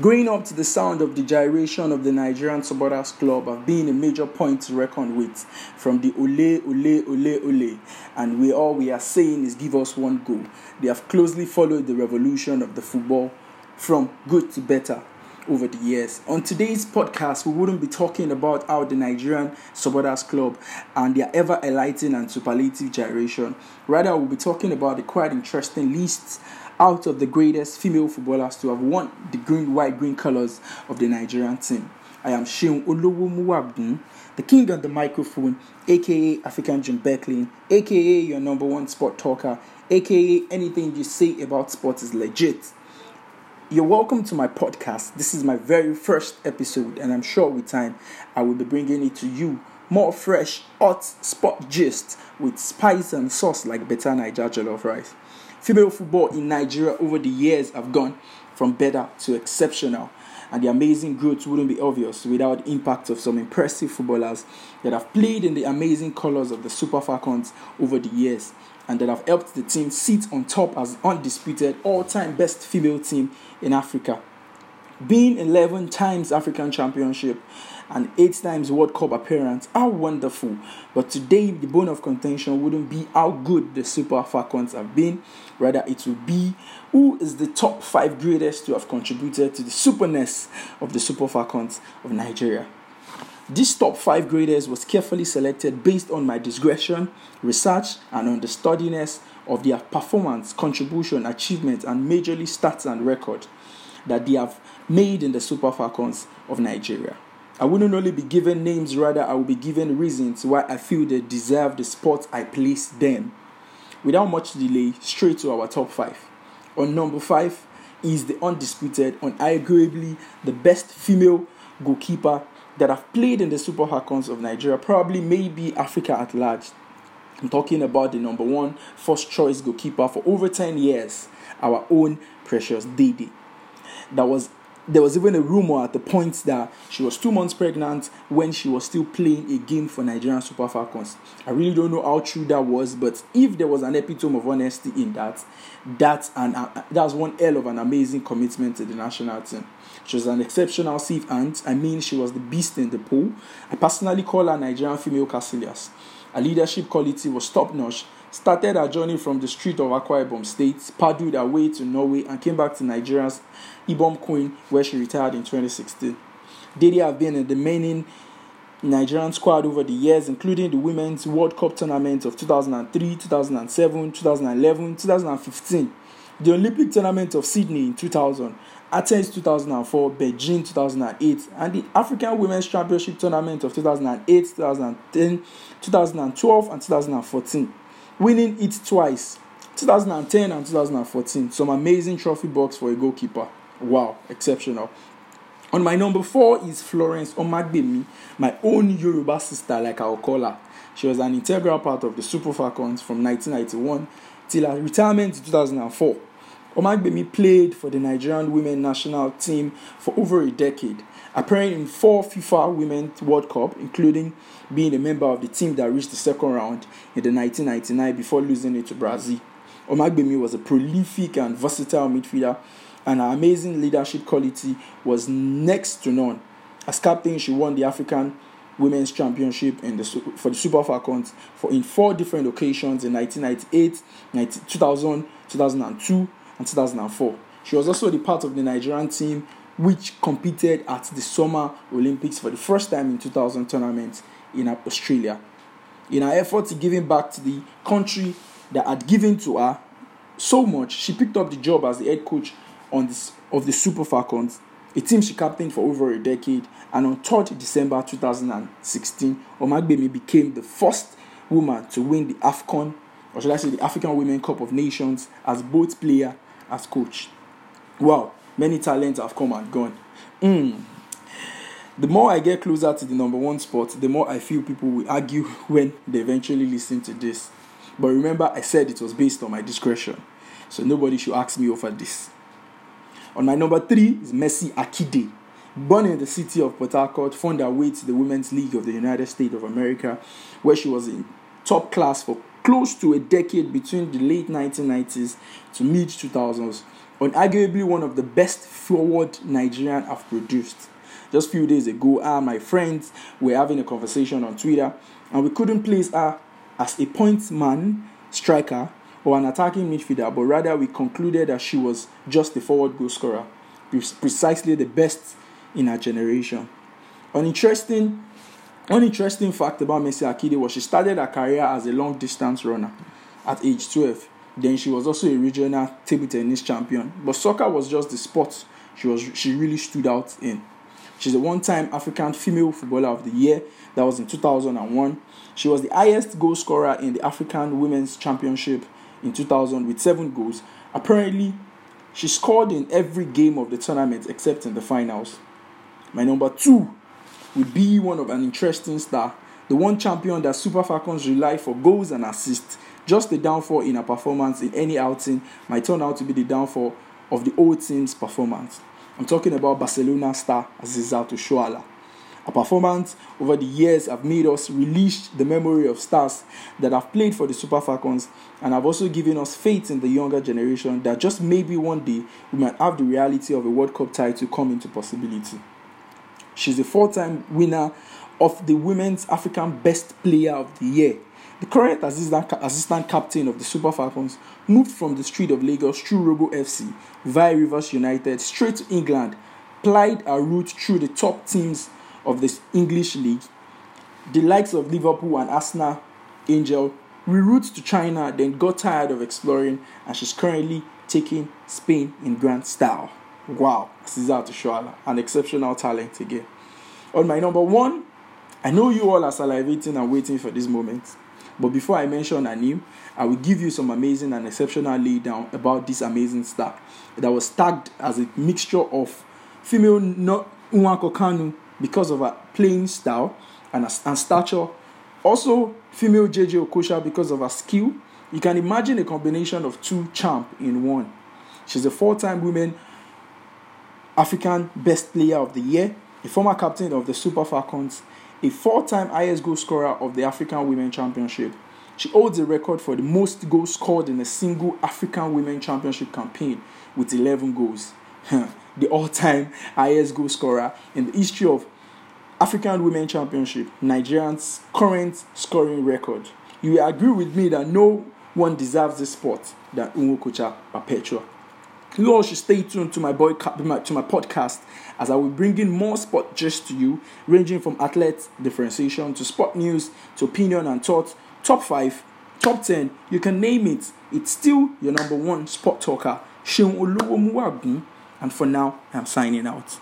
Growing up to the sound of the gyration of the Nigerian supporters club have been a major point to reckon with from the ole, ole, ole, ole. And we all we are saying is give us one go. They have closely followed the revolution of the football from good to better over the years. On today's podcast, we wouldn't be talking about how the Nigerian supporters club and their ever enlightening and superlative gyration. Rather, we'll be talking about the quite interesting lists out of the greatest female footballers to have worn the green, white, green colors of the Nigerian team. I am Sheun Olowomuwagun, the king on the microphone, aka African Jim Beckley, aka your number one sport talker, aka anything you say about sports is legit. You're welcome to my podcast. This is my very first episode, and I'm sure with time I will be bringing it to you more fresh, hot sport gist with spice and sauce like better Niger jollof rice. Female football in Nigeria over the years have gone from better to exceptional, and the amazing growth wouldn't be obvious without the impact of some impressive footballers that have played in the amazing colors of the Super Falcons over the years and that have helped the team sit on top as undisputed all-time best female team in Africa. Being 11 times African championship and 8 times World Cup appearance are wonderful. But today, the bone of contention wouldn't be how good the Super Falcons have been, rather, it will be who is the top 5 greatest to have contributed to the superness of the Super Falcons of Nigeria. This top 5 graders was carefully selected based on my discretion, research, and on the sturdiness of their performance, contribution, achievement, and majorly stats and record that they have made in the Super Falcons of Nigeria. I wouldn't only be given names, rather, I will be given reasons why I feel they deserve the spot I place them. Without much delay, straight to our top five. On number five is the undisputed, unarguably the best female goalkeeper that have played in the Super Falcons of Nigeria, probably maybe Africa at large. I'm talking about the number one first choice goalkeeper for over 10 years, our own Precious Dede. That was there was even a rumor at the point that she was two months pregnant when she was still playing a game for Nigerian Super Falcons. I really don't know how true that was, but if there was an epitome of honesty in that, that's an uh, that's one hell of an amazing commitment to the national team. She was an exceptional safe aunt. I mean, she was the beast in the pool. I personally call her Nigerian female Casillas. Her leadership quality was top notch started her journey from the street of Akwa Ibom State, paddled her way to Norway, and came back to Nigeria's Ibom Queen, where she retired in 2016. Didi have been in the main Nigerian squad over the years, including the Women's World Cup tournament of 2003, 2007, 2011, 2015, the Olympic tournament of Sydney in 2000, Athens 2004, Beijing 2008, and the African Women's Championship tournament of 2008, 2010, 2012, and 2014 winning it twice 2010 and 2014. Some amazing trophy box for a goalkeeper. Wow, exceptional. On my number four is Florence Omagbemi, my own Yoruba sister, like I'll call her. She was an integral part of the Super Falcons from 1991 till her retirement in 2004. Omagbemi played for the Nigerian women national team for over a decade appearing in four FIFA Women's World Cup, including being a member of the team that reached the second round in the 1999 before losing it to Brazil. Omagbemi was a prolific and versatile midfielder, and her amazing leadership quality was next to none. As captain, she won the African Women's Championship the, for the Super Falcons for in four different occasions in 1998, 2000, 2002, and 2004. She was also the part of the Nigerian team which competed at the Summer Olympics for the first time in 2000 tournament in Australia. In her effort to giving back to the country that had given to her so much, she picked up the job as the head coach on this, of the Super Falcons, a team she captained for over a decade. And on 3rd December 2016, Omagbemi became the first woman to win the AFCON, or should I say the African Women Cup of Nations, as both player as coach. Wow, Many talents have come and gone. Mm. The more I get closer to the number one spot, the more I feel people will argue when they eventually listen to this. But remember, I said it was based on my discretion. So nobody should ask me over this. On my number three is Mercy Akide. Born in the city of Port Harcourt, found her way to the Women's League of the United States of America, where she was in top class for close to a decade between the late 1990s to mid 2000s arguably one of the best forward Nigerian have produced. Just a few days ago, uh, my friends were having a conversation on Twitter, and we couldn't place her as a point man, striker, or an attacking midfielder, but rather we concluded that she was just a forward goal scorer, precisely the best in her generation. An interesting, an interesting fact about Mercy Akide was she started her career as a long distance runner at age 12. Then she was also a regional table tennis champion. But soccer was just the sport she was she really stood out in. She's a one-time African Female Footballer of the Year. That was in 2001. She was the highest goal scorer in the African Women's Championship in 2000 with seven goals. Apparently, she scored in every game of the tournament except in the finals. My number two would be one of an interesting star, the one champion that Super Falcons rely for goals and assists. Just the downfall in a performance in any outing might turn out to be the downfall of the old team's performance. I'm talking about Barcelona star Asisat Oshoala. A performance over the years have made us relish the memory of stars that have played for the Super Falcons and have also given us faith in the younger generation that just maybe one day we might have the reality of a World Cup title come into possibility. She's a four time winner of the Women's African Best Player of the Year the current assistant, assistant captain of the Super Falcons moved from the street of Lagos through Robo FC via Rivers United straight to England, plied a route through the top teams of the English League, the likes of Liverpool and Arsenal, Angel, reroute to China, then got tired of exploring, and she's currently taking Spain in grand style. Wow, Asisat Oshoala, an exceptional talent again. On my number one, I know you all are salivating and waiting for this moment. But before I mention her name, I will give you some amazing and exceptional laydown about this amazing star that was tagged as a mixture of female Nwankwo Kanu because of her playing style and, and stature. Also, female JJ Okocha because of her skill. You can imagine a combination of two champ in one. She's a four-time women African Best Player of the Year, a former captain of the Super Falcons, a four time highest goal scorer of the African Women Championship. She holds the record for the most goals scored in a single African Women Championship campaign with 11 goals. the all time highest goal scorer in the history of African Women Championship, Nigerian's current scoring record. You will agree with me that no one deserves this spot than Nkwocha Perpetua. You all should stay tuned to my boy to my podcast as I will bring in more sport just to you, ranging from athlete differentiation to sport news to opinion and thought, top five, top ten, you can name it. It's still your number one sport talker. And for now, I'm signing out.